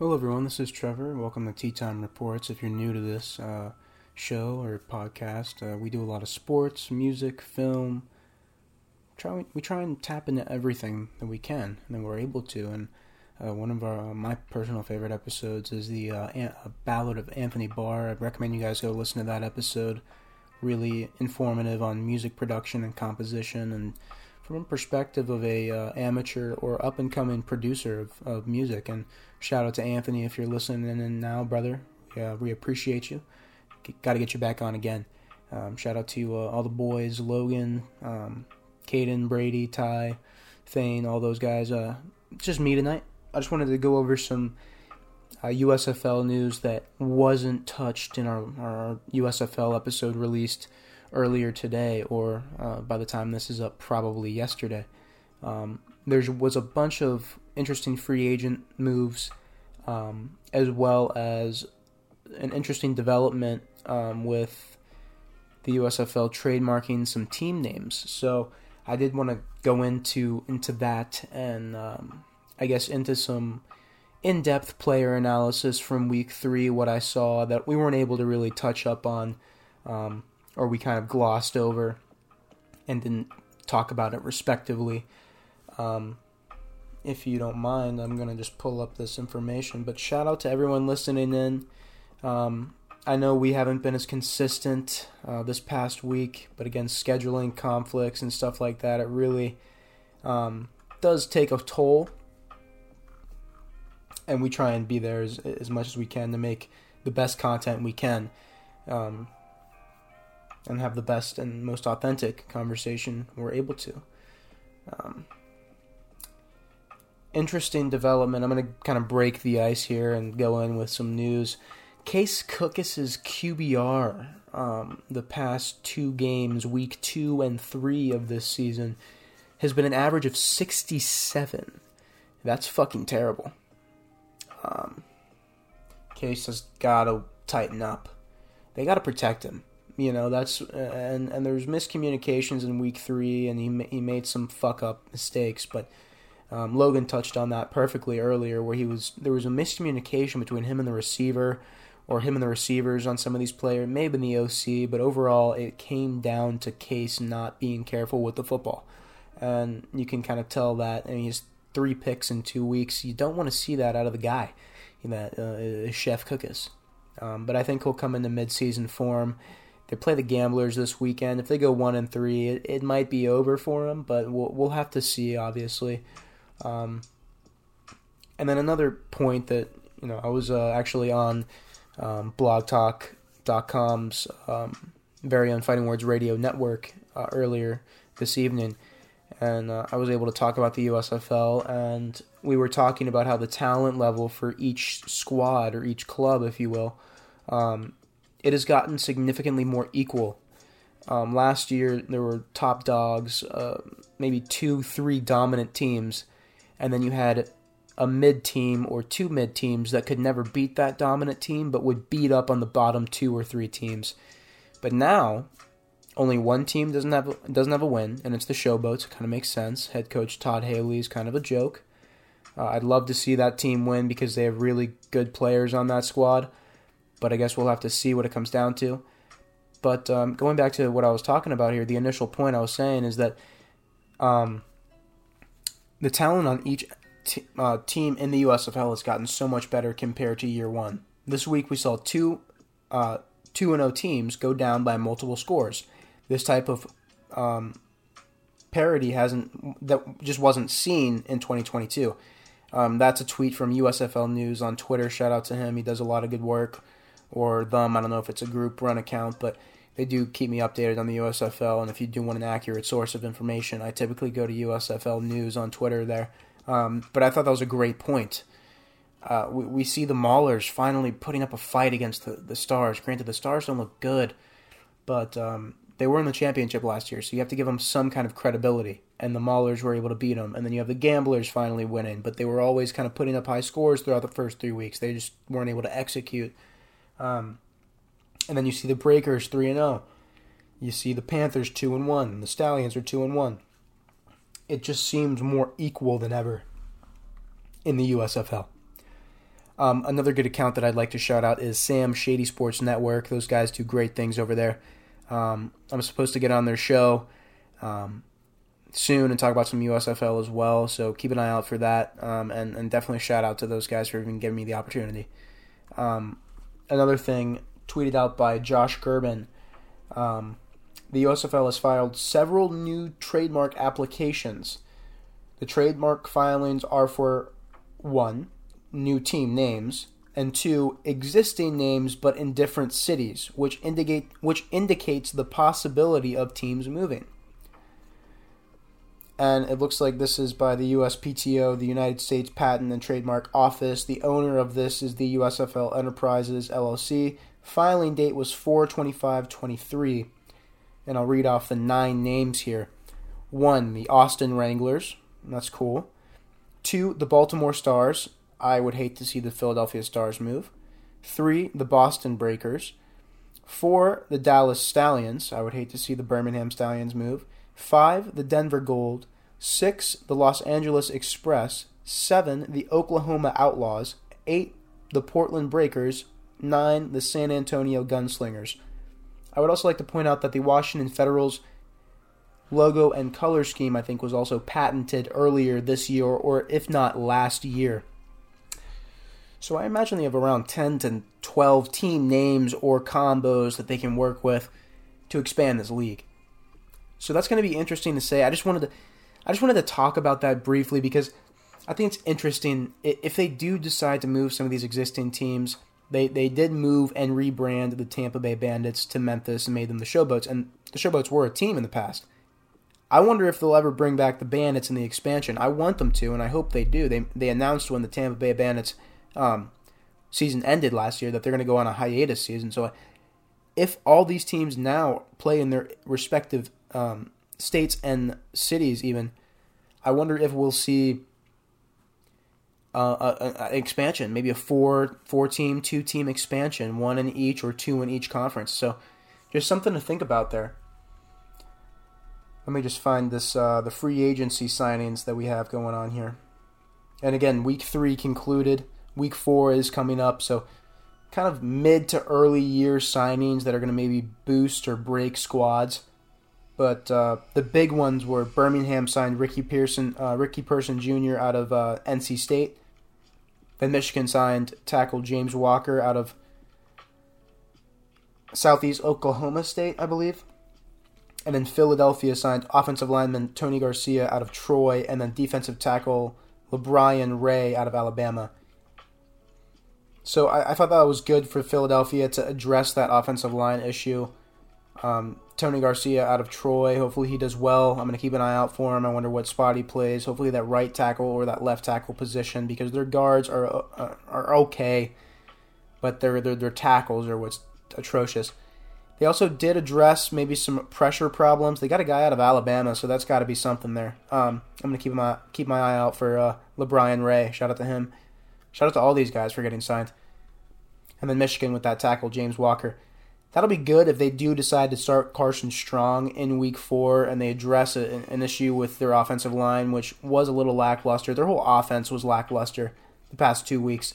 Hello, everyone. This is Trevor. Welcome to Tea Time Reports. If you're new to this uh, show or podcast, uh, we do a lot of sports, music, film. Try we try and tap into everything that we can, and that we're able to. And uh, one of our my personal favorite episodes is the uh, An- Ballad of Anthony Barr. I'd recommend you guys go listen to that episode. Really informative on music production and composition, and from a perspective of a uh, amateur or up and coming producer of, of music. And shout out to Anthony if you're listening in now, brother. Yeah, we appreciate you. Got to get you back on again. Um, shout out to uh, all the boys, Logan, um, Caden, Brady, Ty, Thane, all those guys. Uh, it's just me tonight. I just wanted to go over some uh, USFL news that wasn't touched in our, our USFL episode released earlier today, or uh, by the time this is up, probably yesterday. Um, there was a bunch of interesting free agent moves, um, as well as an interesting development um, with the USFL trademarking some team names. So I did want to go into into that and um, I guess into some in-depth player analysis from week three. What I saw that we weren't able to really touch up on, um, or we kind of glossed over and didn't talk about it respectively. Um, if you don't mind, I'm gonna just pull up this information. But shout out to everyone listening in. Um, I know we haven't been as consistent uh, this past week, but again, scheduling conflicts and stuff like that, it really um, does take a toll. And we try and be there as, as much as we can to make the best content we can um, and have the best and most authentic conversation we're able to. Um, interesting development. I'm going to kind of break the ice here and go in with some news. Case Cookus's QBR, um, the past two games, week two and three of this season, has been an average of 67. That's fucking terrible. Um, Case has got to tighten up. They got to protect him. You know that's and and there's miscommunications in week three, and he he made some fuck up mistakes, but. Um, Logan touched on that perfectly earlier, where he was there was a miscommunication between him and the receiver, or him and the receivers on some of these players, maybe in the OC, but overall it came down to Case not being careful with the football, and you can kind of tell that. Mean, he's three picks in two weeks. You don't want to see that out of the guy, that uh, Chef Cookus. Um, but I think he'll come into midseason form. They play the Gamblers this weekend. If they go one and three, it, it might be over for them, but we'll we'll have to see, obviously. Um, and then another point that you know I was uh, actually on um, blogtalk.com's um, very own Fighting Words Radio Network uh, earlier this evening, and uh, I was able to talk about the USFL, and we were talking about how the talent level for each squad or each club, if you will, um, it has gotten significantly more equal. Um, last year there were top dogs, uh, maybe two, three dominant teams, and then you had a mid team or two mid teams that could never beat that dominant team but would beat up on the bottom two or three teams. But now, only one team doesn't have doesn't have a win, and it's the Showboats. It kind of makes sense. Head coach Todd Haley is kind of a joke. Uh, I'd love to see that team win because they have really good players on that squad, but I guess we'll have to see what it comes down to. But um, going back to what I was talking about here, the initial point I was saying is that um, the talent on each t- uh, team in the USFL has gotten so much better compared to year one. This week we saw two uh, two and zero teams go down by multiple scores. This type of um, parity hasn't that just wasn't seen in 2022. Um, that's a tweet from USFL News on Twitter. Shout out to him. He does a lot of good work, or them. I don't know if it's a group run account, but they do keep me updated on the USFL. And if you do want an accurate source of information, I typically go to USFL News on Twitter there. Um, but I thought that was a great point. Uh, we, we, see the Maulers finally putting up a fight against the, the Stars. Granted, the Stars don't look good, but um, they were in the championship last year, so you have to give them some kind of credibility. And the Maulers were able to beat them. And then you have the Gamblers finally winning, but they were always kind of putting up high scores throughout the first three weeks. They just weren't able to execute. Um, and then you see the Breakers three and zero. Oh. You see the Panthers two and one, and the Stallions are two and one. It just seems more equal than ever in the USFL. Um, another good account that I'd like to shout out is Sam Shady Sports Network. Those guys do great things over there. Um, I'm supposed to get on their show um, soon and talk about some USFL as well. So keep an eye out for that. Um, and, and definitely shout out to those guys for even giving me the opportunity. Another thing tweeted out by Josh Gerben. Um, the USFL has filed several new trademark applications. The trademark filings are for one, new team names, and two, existing names but in different cities, which indicate which indicates the possibility of teams moving. And it looks like this is by the USPTO, the United States Patent and Trademark Office. The owner of this is the USFL Enterprises LLC. Filing date was 42523. And I'll read off the nine names here. One, the Austin Wranglers. That's cool. Two, the Baltimore Stars. I would hate to see the Philadelphia Stars move. Three, the Boston Breakers. Four, the Dallas Stallions. I would hate to see the Birmingham Stallions move. Five, the Denver Gold. Six, the Los Angeles Express. Seven, the Oklahoma Outlaws. Eight, the Portland Breakers. Nine, the San Antonio Gunslingers. I would also like to point out that the Washington Federals logo and color scheme, I think, was also patented earlier this year, or if not last year. So I imagine they have around 10 to 12 team names or combos that they can work with to expand this league. So that's going to be interesting to say. I just wanted to I just wanted to talk about that briefly because I think it's interesting if they do decide to move some of these existing teams. They they did move and rebrand the Tampa Bay Bandits to Memphis and made them the Showboats and the Showboats were a team in the past. I wonder if they'll ever bring back the Bandits in the expansion. I want them to and I hope they do. They they announced when the Tampa Bay Bandits um, season ended last year that they're going to go on a hiatus season. So if all these teams now play in their respective um, states and cities, even, I wonder if we'll see uh, an expansion, maybe a four four team, two team expansion, one in each or two in each conference. So just something to think about there. Let me just find this uh, the free agency signings that we have going on here. And again, week three concluded. Week four is coming up, so kind of mid to early year signings that are going to maybe boost or break squads. But uh, the big ones were Birmingham signed Ricky Pearson, uh, Ricky Person Jr. out of uh, NC State. Then Michigan signed tackle James Walker out of Southeast Oklahoma State, I believe. And then Philadelphia signed offensive lineman Tony Garcia out of Troy, and then defensive tackle LaBryan Ray out of Alabama. So I, I, thought that was good for Philadelphia to address that offensive line issue. Um, Tony Garcia out of Troy. Hopefully he does well. I'm going to keep an eye out for him. I wonder what spot he plays. Hopefully that right tackle or that left tackle position because their guards are uh, are okay, but their, their their tackles are what's atrocious. They also did address maybe some pressure problems. They got a guy out of Alabama, so that's got to be something there. Um, I'm going to keep my keep my eye out for uh, LaBryan Ray. Shout out to him. Shout out to all these guys for getting signed. And then Michigan with that tackle, James Walker. That'll be good if they do decide to start Carson Strong in week four and they address a, an issue with their offensive line, which was a little lackluster. Their whole offense was lackluster the past two weeks.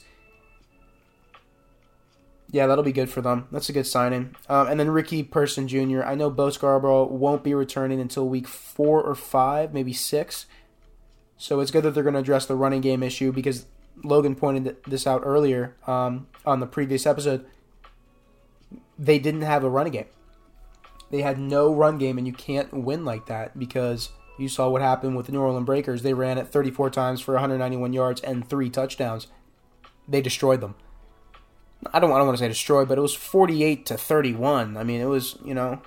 Yeah, that'll be good for them. That's a good signing. Um, and then Ricky Person Jr. I know Bo Scarborough won't be returning until week four or five, maybe six. So it's good that they're going to address the running game issue because Logan pointed this out earlier um, on the previous episode. They didn't have a running game. They had no run game, and you can't win like that because you saw what happened with the New Orleans Breakers. They ran it 34 times for 191 yards and three touchdowns. They destroyed them. I don't, I don't want to say destroyed, but it was 48 to 31. I mean, it was, you know.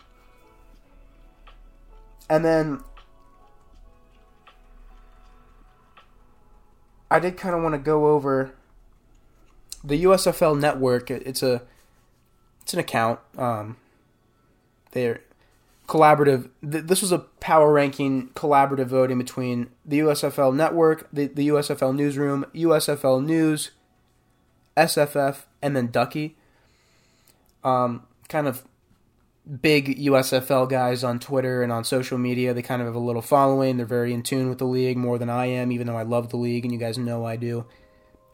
And then I did kind of want to go over the USFL network. It's a it's an account. Um, they're collaborative. This was a power ranking collaborative voting between the USFL network, the, the USFL newsroom, USFL news, SFF, and then Ducky. Um, kind of big USFL guys on Twitter and on social media. They kind of have a little following. They're very in tune with the league more than I am, even though I love the league, and you guys know I do.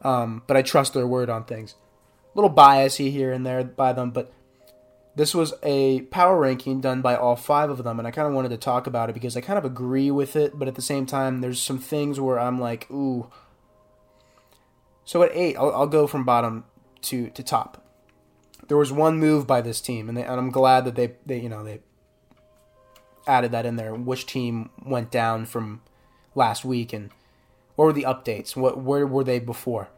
Um, but I trust their word on things. Little biasy here and there by them, but this was a power ranking done by all five of them, and I kind of wanted to talk about it because I kind of agree with it, but at the same time, there's some things where I'm like, ooh. So at eight, I'll, I'll go from bottom to, to top. There was one move by this team, and, they, and I'm glad that they, they you know they added that in there. Which team went down from last week, and what were the updates? What where were they before?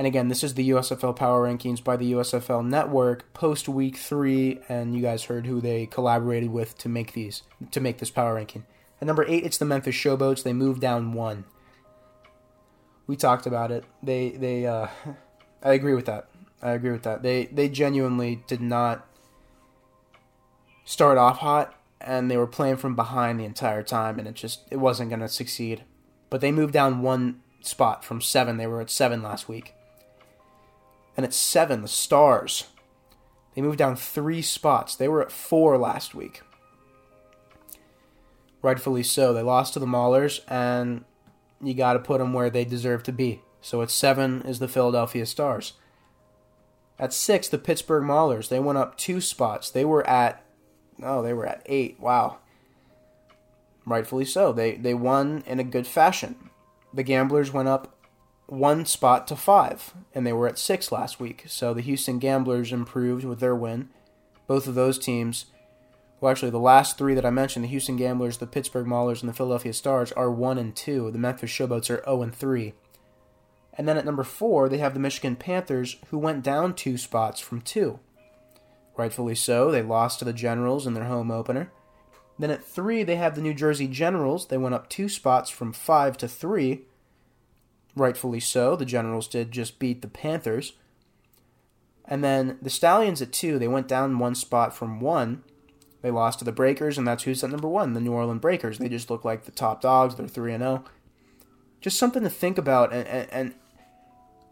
And again, this is the USFL Power Rankings by the USFL Network post week three, and you guys heard who they collaborated with to make these to make this power ranking. At number eight, it's the Memphis Showboats. They moved down one. We talked about it. They they uh, I agree with that. I agree with that. They they genuinely did not start off hot, and they were playing from behind the entire time, and it just it wasn't going to succeed. But they moved down one spot from seven. They were at seven last week and at seven, the Stars. They moved down three spots. They were at four last week. Rightfully so. They lost to the Maulers, and you got to put them where they deserve to be. So at seven is the Philadelphia Stars. At six, the Pittsburgh Maulers. They went up two spots. They were at oh, they were at eight. Wow. Rightfully so. They they won in a good fashion. The Gamblers went up one spot to five, and they were at six last week. So the Houston Gamblers improved with their win. Both of those teams, well, actually, the last three that I mentioned, the Houston Gamblers, the Pittsburgh Maulers, and the Philadelphia Stars, are one and two. The Memphis Showboats are zero and three. And then at number four, they have the Michigan Panthers, who went down two spots from two. Rightfully so, they lost to the Generals in their home opener. Then at three, they have the New Jersey Generals. They went up two spots from five to three rightfully so. The Generals did just beat the Panthers. And then the Stallions at two, they went down one spot from one. They lost to the Breakers, and that's who's at number one, the New Orleans Breakers. They just look like the top dogs. They're three and zero. Oh. Just something to think about, and, and, and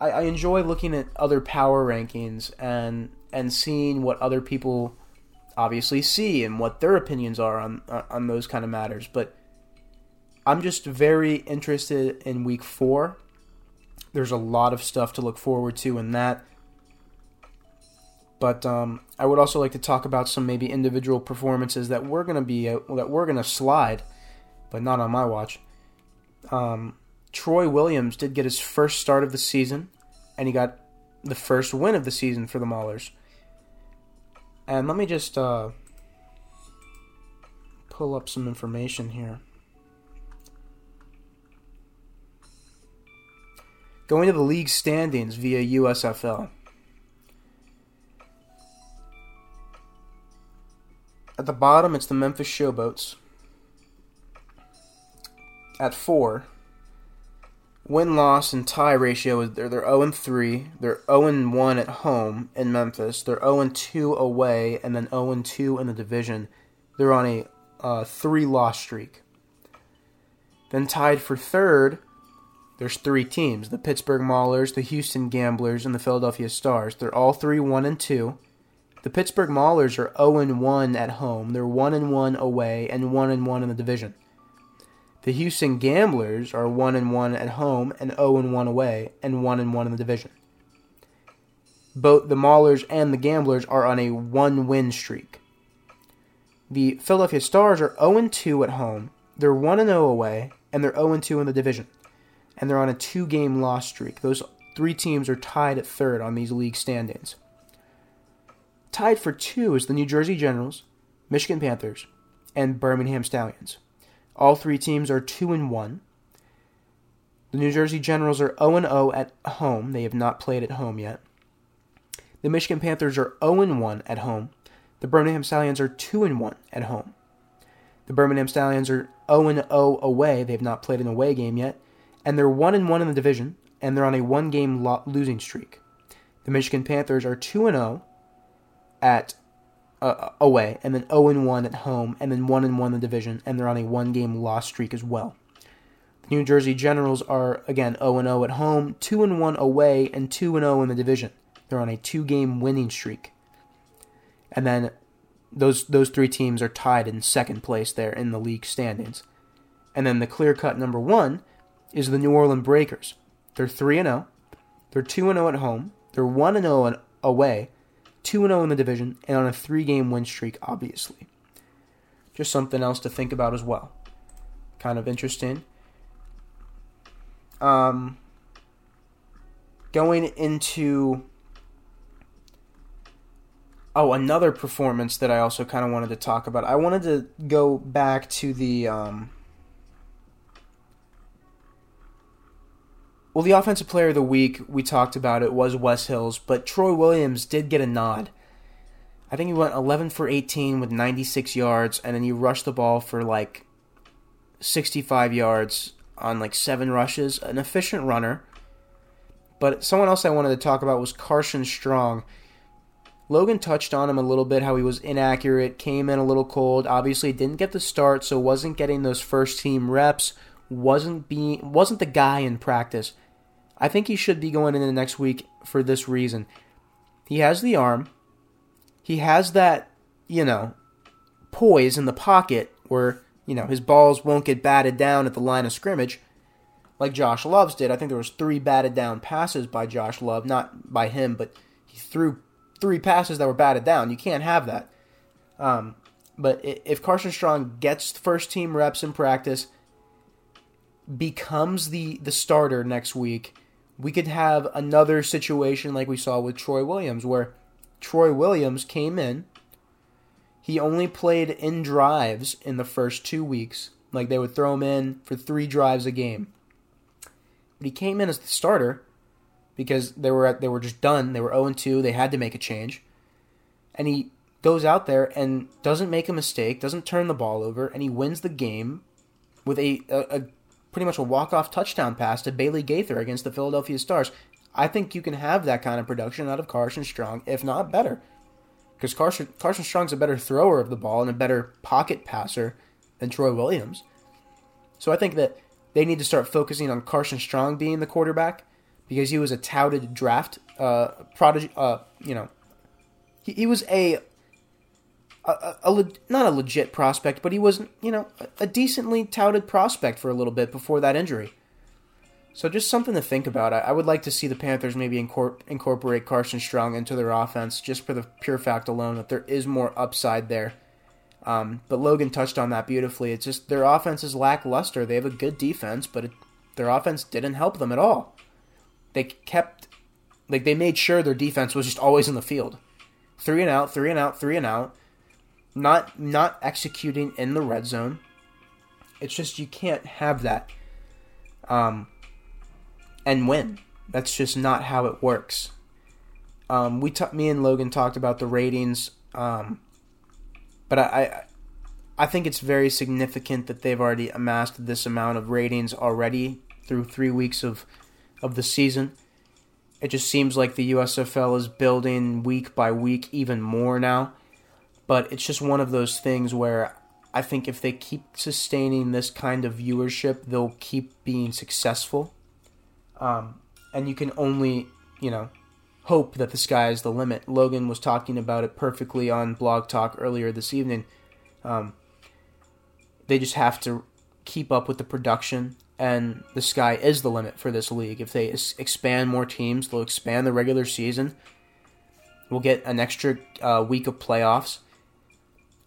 I, I enjoy looking at other power rankings and and seeing what other people obviously see and what their opinions are on on those kind of matters. But I'm just very interested in week four there's a lot of stuff to look forward to in that. But um, I would also like to talk about some maybe individual performances that we're gonna be uh, that we're gonna slide, but not on my watch. Um, Troy Williams did get his first start of the season, and he got the first win of the season for the Maulers. And let me just uh, pull up some information here. Going to the league standings via USFL. At the bottom, it's the Memphis Showboats. At four, win loss and tie ratio is they're, they're 0 3. They're 0 and 1 at home in Memphis. They're 0 and 2 away, and then 0 and 2 in the division. They're on a uh, three loss streak. Then tied for third there's three teams the Pittsburgh Maulers, the Houston Gamblers, and the Philadelphia Stars. They're all three 1 and 2. The Pittsburgh Maulers are 0 and 1 at home. They're 1 and 1 away and 1 and 1 in the division. The Houston Gamblers are 1 and 1 at home and 0 and 1 away and 1 and 1 in the division. Both the Maulers and the Gamblers are on a one win streak. The Philadelphia Stars are 0 and 2 at home. They're 1 and 0 away and they're 0 and 2 in the division and they're on a two game loss streak. Those three teams are tied at third on these league standings. Tied for two is the New Jersey Generals, Michigan Panthers, and Birmingham Stallions. All three teams are 2 and 1. The New Jersey Generals are 0 and 0 at home. They have not played at home yet. The Michigan Panthers are 0 and 1 at home. The Birmingham Stallions are 2 and 1 at home. The Birmingham Stallions are 0 and 0 away. They have not played an away game yet and they're one and one in the division, and they're on a one-game lo- losing streak. The Michigan Panthers are two and zero oh at uh, away, and then zero and one at home, and then one and one in the division, and they're on a one-game loss streak as well. The New Jersey Generals are again zero and zero at home, two and one away, and two and zero in the division. They're on a two-game winning streak, and then those those three teams are tied in second place there in the league standings. And then the clear-cut number one is the New Orleans Breakers. They're 3 and 0. They're 2 0 at home. They're 1 0 away, 2 0 in the division, and on a three game win streak, obviously. Just something else to think about as well. Kind of interesting. Um, going into oh another performance that I also kind of wanted to talk about. I wanted to go back to the um, well, the offensive player of the week we talked about it was Wes Hills, but Troy Williams did get a nod. I think he went 11 for 18 with 96 yards, and then he rushed the ball for like 65 yards on like seven rushes. An efficient runner. But someone else I wanted to talk about was Carson Strong. Logan touched on him a little bit, how he was inaccurate, came in a little cold. Obviously, didn't get the start, so wasn't getting those first team reps. wasn't being wasn't the guy in practice. I think he should be going into the next week for this reason. He has the arm. He has that, you know, poise in the pocket where you know, his balls won't get batted down at the line of scrimmage like Josh Love's did. I think there was three batted down passes by Josh Love, not by him, but he threw three passes that were batted down. You can't have that. Um, but if Carson Strong gets first team reps in practice, becomes the the starter next week, we could have another situation like we saw with Troy Williams, where Troy Williams came in he only played in drives in the first two weeks. Like they would throw him in for three drives a game. But he came in as the starter because they were at, they were just done. They were 0 2. They had to make a change. And he goes out there and doesn't make a mistake, doesn't turn the ball over, and he wins the game with a, a, a pretty much a walk off touchdown pass to Bailey Gaither against the Philadelphia Stars. I think you can have that kind of production out of Carson Strong, if not better because Carson Carson Strong's a better thrower of the ball and a better pocket passer than Troy Williams. So I think that they need to start focusing on Carson Strong being the quarterback because he was a touted draft uh, prodigy. Uh, you know, he, he was a, a, a, not a legit prospect, but he was you know a, decently touted prospect for a little bit before that injury. So just something to think about. I, would like to see the Panthers maybe incorporate Carson Strong into their offense just for the pure fact alone that there is more upside there. Um, but Logan touched on that beautifully. It's just their offense is lackluster. They have a good defense, but it, their offense didn't help them at all. They kept, like, they made sure their defense was just always in the field, three and out, three and out, three and out, not not executing in the red zone. It's just you can't have that. Um, and win. That's just not how it works. Um, we t- me and Logan talked about the ratings, um, but I, I I think it's very significant that they've already amassed this amount of ratings already through three weeks of of the season. It just seems like the USFL is building week by week even more now. But it's just one of those things where I think if they keep sustaining this kind of viewership, they'll keep being successful. Um, and you can only, you know, hope that the sky is the limit. Logan was talking about it perfectly on Blog Talk earlier this evening. Um, they just have to keep up with the production, and the sky is the limit for this league. If they expand more teams, they'll expand the regular season. We'll get an extra uh, week of playoffs.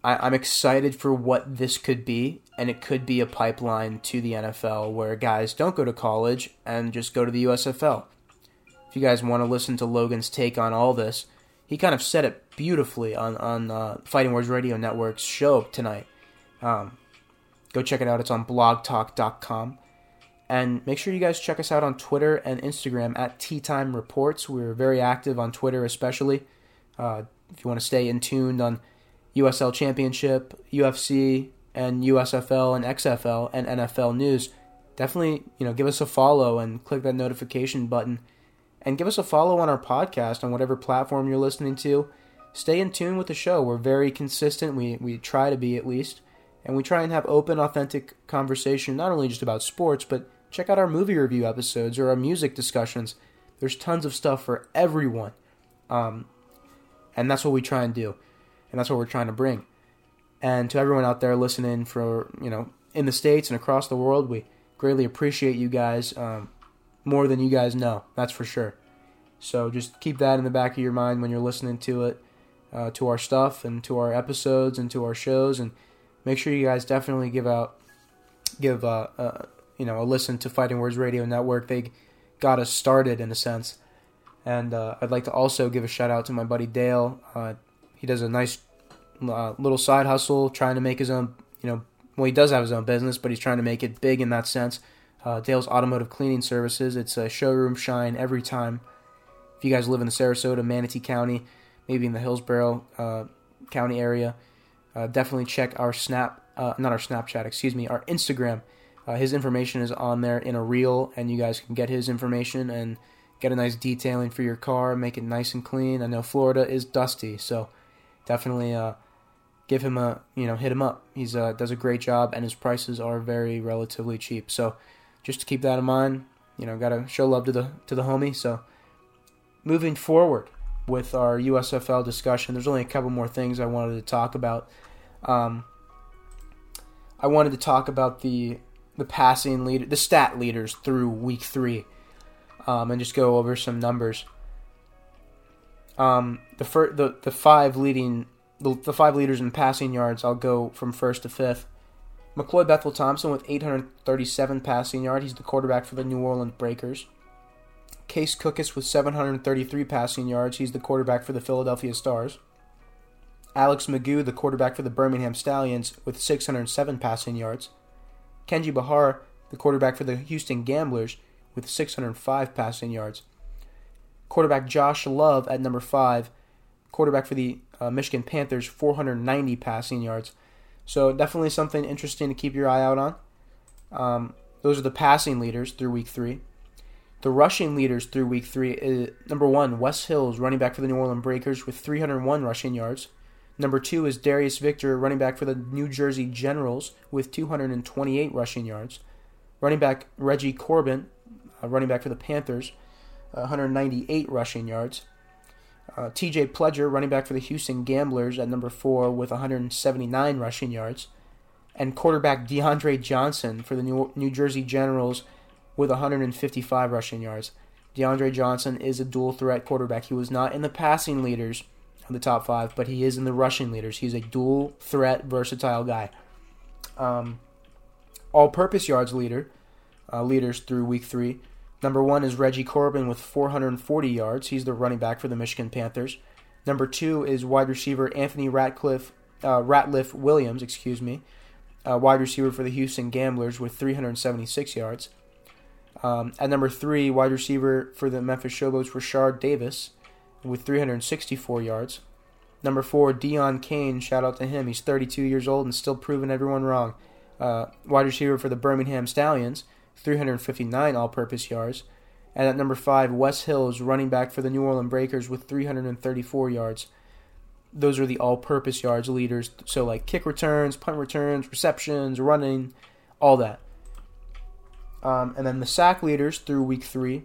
I, am excited for what this could be, and it could be a pipeline to the NFL where guys don't go to college and just go to the USFL. If you guys want to listen to Logan's take on all this, he kind of said it beautifully on on uh, Fighting Words Radio Network's show tonight. Um, go check it out. It's on blogtalk.com. And make sure you guys check us out on Twitter and Instagram at Tea Time Reports. We're very active on Twitter, especially. Uh, if you want to stay in tuned on USL Championship, UFC, and USFL and XFL and NFL news, definitely you know give us a follow and click that notification button, and give us a follow on our podcast on whatever platform you're listening to. Stay in tune with the show. We're very consistent. We we try to be at least, and we try and have open, authentic conversation not only just about sports, but check out our movie review episodes or our music discussions. There's tons of stuff for everyone, um, and that's what we try and do and that's what we're trying to bring. And to everyone out there listening for you know in the states and across the world, we greatly appreciate you guys um, more than you guys know. That's for sure. So just keep that in the back of your mind when you're listening to it, uh, to our stuff and to our episodes and to our shows, and make sure you guys definitely give out, give uh, uh, you know a listen to Fighting Words Radio Network. They got us started in a sense, and uh, I'd like to also give a shout out to my buddy Dale. Uh, he does a nice uh, little side hustle, trying to make his own. You know, well, he does have his own business, but he's trying to make it big in that sense. Uh, Dale's Automotive Cleaning Services. It's a showroom shine every time. If you guys live in the Sarasota, Manatee County, maybe in the Hillsborough uh, County area, uh, definitely check our Snap, uh, not our Snapchat, excuse me, our Instagram. Uh, his information is on there in a reel, and you guys can get his information and get a nice detailing for your car, make it nice and clean. I know Florida is dusty, so definitely uh, give him a you know hit him up. He's uh, does a great job, and his prices are very relatively cheap. So just to keep that in mind, you know, gotta show love to the to the homie. So moving forward with our USFL discussion, there's only a couple more things I wanted to talk about. Um, I wanted to talk about the the passing leader, the stat leaders through week three, um, and just go over some numbers. Um, the fir- the the five leading the, the five leaders in passing yards. I'll go from first to fifth. McLeod Bethel Thompson with 837 passing yards. He's the quarterback for the New Orleans Breakers. Case Cookus with 733 passing yards. He's the quarterback for the Philadelphia Stars. Alex McGough, the quarterback for the Birmingham Stallions, with 607 passing yards. Kenji Bahar, the quarterback for the Houston Gamblers, with 605 passing yards. Quarterback Josh Love at number 5, quarterback for the uh, Michigan Panthers, 490 passing yards. So definitely something interesting to keep your eye out on. Um, those are the passing leaders through week three. The rushing leaders through week three is number one, Wes Hills, running back for the New Orleans Breakers with 301 rushing yards. Number two is Darius Victor, running back for the New Jersey Generals with 228 rushing yards. Running back Reggie Corbin, uh, running back for the Panthers, 198 rushing yards. Uh, TJ Pledger, running back for the Houston Gamblers at number four with 179 rushing yards. And quarterback DeAndre Johnson for the New, New Jersey Generals with 155 rushing yards. DeAndre Johnson is a dual threat quarterback. He was not in the passing leaders of the top five, but he is in the rushing leaders. He's a dual threat, versatile guy. Um, all purpose yards leader, uh, leaders through week three Number one is Reggie Corbin with 440 yards. He's the running back for the Michigan Panthers. Number two is wide receiver Anthony Ratcliffe, uh, Ratliff Williams, excuse me, uh, wide receiver for the Houston Gamblers with 376 yards. Um, at number three, wide receiver for the Memphis Showboats, Rashard Davis with 364 yards. Number four, Deon Cain. shout out to him. He's 32 years old and still proving everyone wrong. Uh, wide receiver for the Birmingham Stallions 359 all purpose yards. And at number five, Wes Hills, running back for the New Orleans Breakers with 334 yards. Those are the all purpose yards leaders. So, like kick returns, punt returns, receptions, running, all that. Um, and then the sack leaders through week three.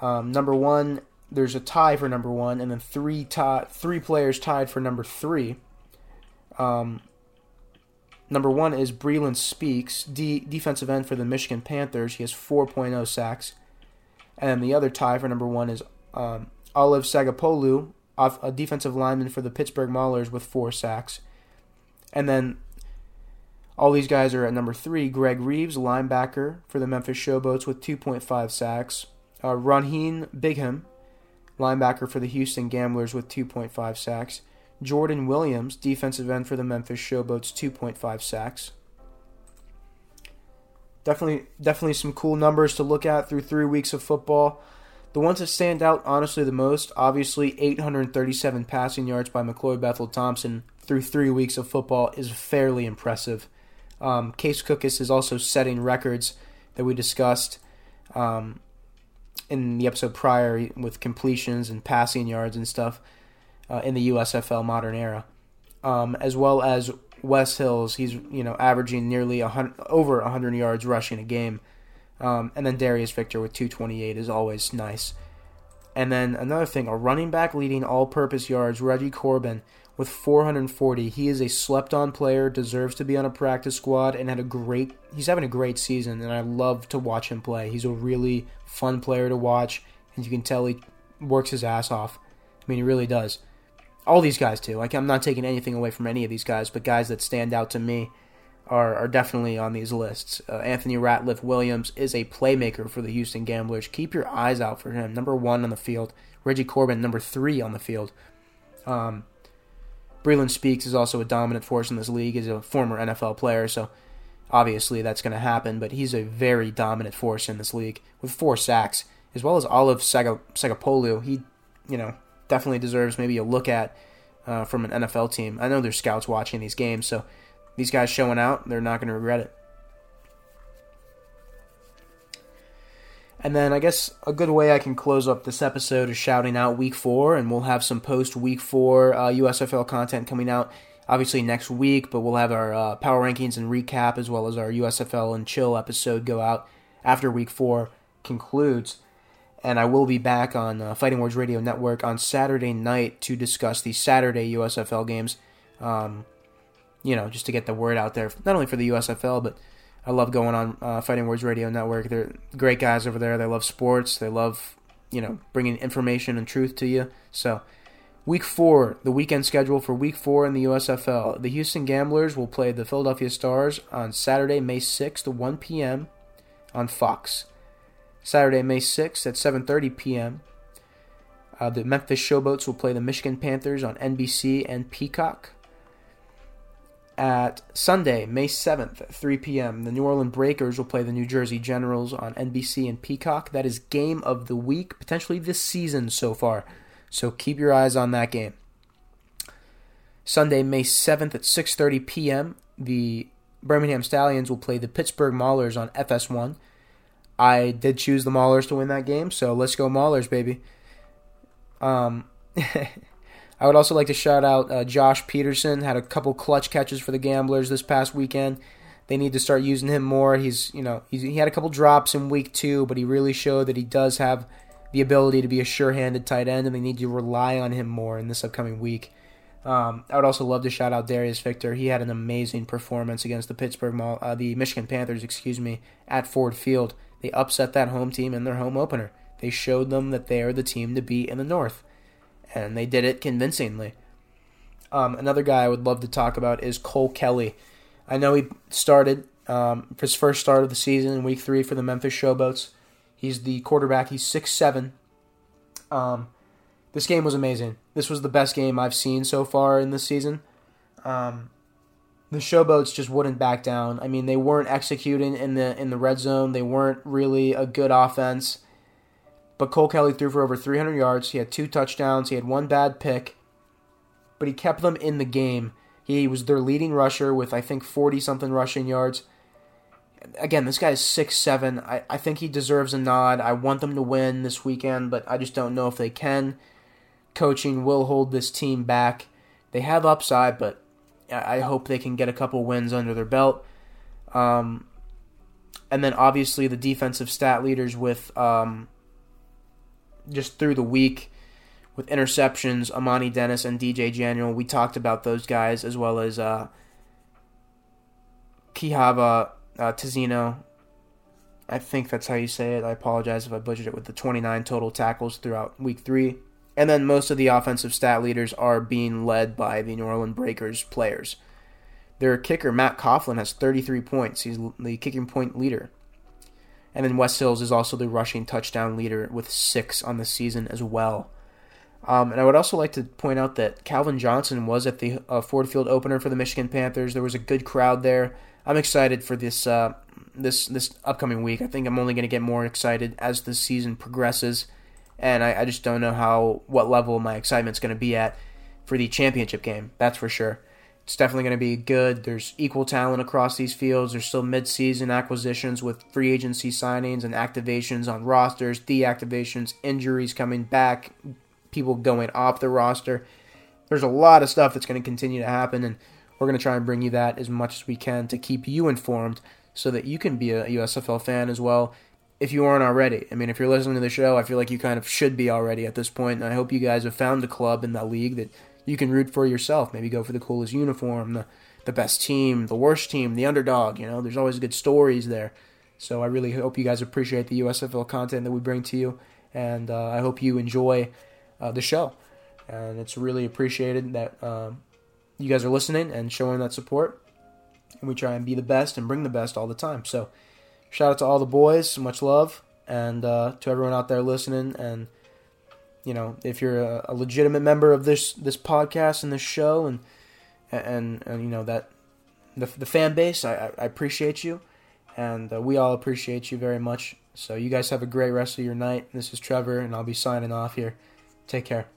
Um, number one, there's a tie for number one, and then three tie, three players tied for number three. Um, Number one is Breeland Speaks, D- defensive end for the Michigan Panthers. He has 4.0 sacks. And the other tie for number one is um, Olive Sagapolu, a defensive lineman for the Pittsburgh Maulers with four sacks. And then all these guys are at number three. Greg Reeves, linebacker for the Memphis Showboats with 2.5 sacks. Uh, Ronheen Bigham, linebacker for the Houston Gamblers with 2.5 sacks. Jordan Williams, defensive end for the Memphis Showboats, 2.5 sacks. Definitely, definitely some cool numbers to look at through three weeks of football. The ones that stand out, honestly, the most, obviously, 837 passing yards by McLeod Bethel Thompson through three weeks of football is fairly impressive. Um, Case Cookus is also setting records that we discussed um, in the episode prior with completions and passing yards and stuff uh, in the USFL modern era, um, as well as Wes Hills. He's you know averaging nearly over 100 yards rushing a game, um, and then Darius Victor with 228 is always nice. And then another thing, a running back leading all-purpose yards, Reggie Corbin with 440. He is a slept-on player, deserves to be on a practice squad, and had a great. He's having a great season, and I love to watch him play. He's a really fun player to watch, and you can tell he works his ass off. I mean, he really does. All these guys too. Like I'm not taking anything away from any of these guys, but guys that stand out to me are, are definitely on these lists. Uh, Anthony Ratliff Williams is a playmaker for the Houston Gamblers. Keep your eyes out for him. Number one on the field. Reggie Corbin, number three on the field. Um, Breeland Speaks is also a dominant force in this league. He's a former NFL player, so obviously that's going to happen. But he's a very dominant force in this league with four sacks, as well as Olive Sagapolu. He, you know, definitely deserves maybe a look at uh, from an NFL team. I know there's scouts watching these games, so these guys showing out, they're not going to regret it. And then I guess a good way I can close up this episode is shouting out week four, and we'll have some post week four uh, USFL content coming out obviously next week, but we'll have our uh, power rankings and recap as well as our USFL and chill episode go out after week four concludes. And I will be back on uh, Fighting Words Radio Network on Saturday night to discuss the Saturday USFL games. Um, you know, just to get the word out there, not only for the USFL, but I love going on uh, Fighting Words Radio Network. They're great guys over there. They love sports. They love, you know, bringing information and truth to you. So, week four, the weekend schedule for week four in the USFL. The Houston Gamblers will play the Philadelphia Stars on Saturday, May 6th, 1 p.m. on Fox. Saturday, May 6th at 7:30 p.m. Uh, the Memphis Showboats will play the Michigan Panthers on NBC and Peacock at Sunday, May 7th at 3 p.m. The New Orleans Breakers will play the New Jersey Generals on NBC and Peacock. That is game of the week, potentially this season so far. So keep your eyes on that game. Sunday, May 7th at 6:30 p.m., the Birmingham Stallions will play the Pittsburgh Maulers on FS1. I did choose the Maulers to win that game, so let's go Maulers, baby. Um I would also like to shout out uh, Josh Pederson. Had a couple clutch catches for the Gamblers this past weekend. They need to start using him more. He's you know he's, he had a couple drops in week two, but he really showed that he does have the ability to be a sure-handed tight end, and they need to rely on him more in this upcoming week. Um, I would also love to shout out Darius Victor. He had an amazing performance against the Pittsburgh, uh, the Michigan Panthers, excuse me, at Ford Field. They upset that home team in their home opener. They showed them that they are the team to beat in the North and they did it convincingly. Um, another guy I would love to talk about is Cole Kelly. I know he started um, his first start of the season in Week Three for the Memphis Showboats. He's the quarterback. He's six seven. Um, this game was amazing. This was the best game I've seen so far in this season. Um, the Showboats just wouldn't back down. I mean, they weren't executing in the in the red zone. They weren't really a good offense. But Cole Kelly threw for over 300 yards. He had two touchdowns. He had one bad pick, but he kept them in the game. He was their leading rusher with, I think, 40 something rushing yards. Again, this guy is six seven. I, I think he deserves a nod. I want them to win this weekend, but I just don't know if they can. Coaching will hold this team back. They have upside, but I hope they can get a couple wins under their belt. Um, and then obviously the defensive stat leaders with um, just through the week with interceptions, Amani Dennis and DJ Januel. We talked about those guys as well as uh, Kihava uh, Tizino. I think that's how you say it. I apologize if I butchered it with the 29 total tackles throughout week three. And then most of the offensive stat leaders are being led by the New Orleans Breakers players. Their kicker, Matt Coghlin, has 33 points. He's the kicking point leader. And then Wes Hills is also the rushing touchdown leader with six on the season as well. Um, and I would also like to point out that Calvin Johnson was at the uh, Ford Field opener for the Michigan Panthers. There was a good crowd there. I'm excited for this uh, this this upcoming week. I think I'm only going to get more excited as the season progresses, and I, I just don't know how what level my excitement's going to be at for the championship game. That's for sure. It's definitely going to be good. There's equal talent across these fields. There's still mid-season acquisitions with free agency signings and activations on rosters, deactivations, injuries coming back, people going off the roster. There's a lot of stuff that's going to continue to happen, and we're going to try and bring you that as much as we can to keep you informed so that you can be a USFL fan as well if you aren't already. I mean, if you're listening to the show, I feel like you kind of should be already at this point. and I hope you guys have found a club in the league that – you can root for yourself. Maybe go for the coolest uniform, the the best team, the worst team, the underdog. You know, there's always good stories there. So I really hope you guys appreciate the USFL content that we bring to you. and uh, I hope you enjoy uh, the show. And it's really appreciated that um, you guys are listening and showing that support. And we try and be the best and bring the best all the time. So, shout out to all the boys, much love, and uh, to everyone out there listening. And you know, if you're a, a, legitimate member of this this podcast and this show, and and and you know that the the fan base, I, I appreciate you, and uh, we all appreciate you very much. So you guys have a great rest of your night. This is Trevor, and I'll be signing off here. Take care.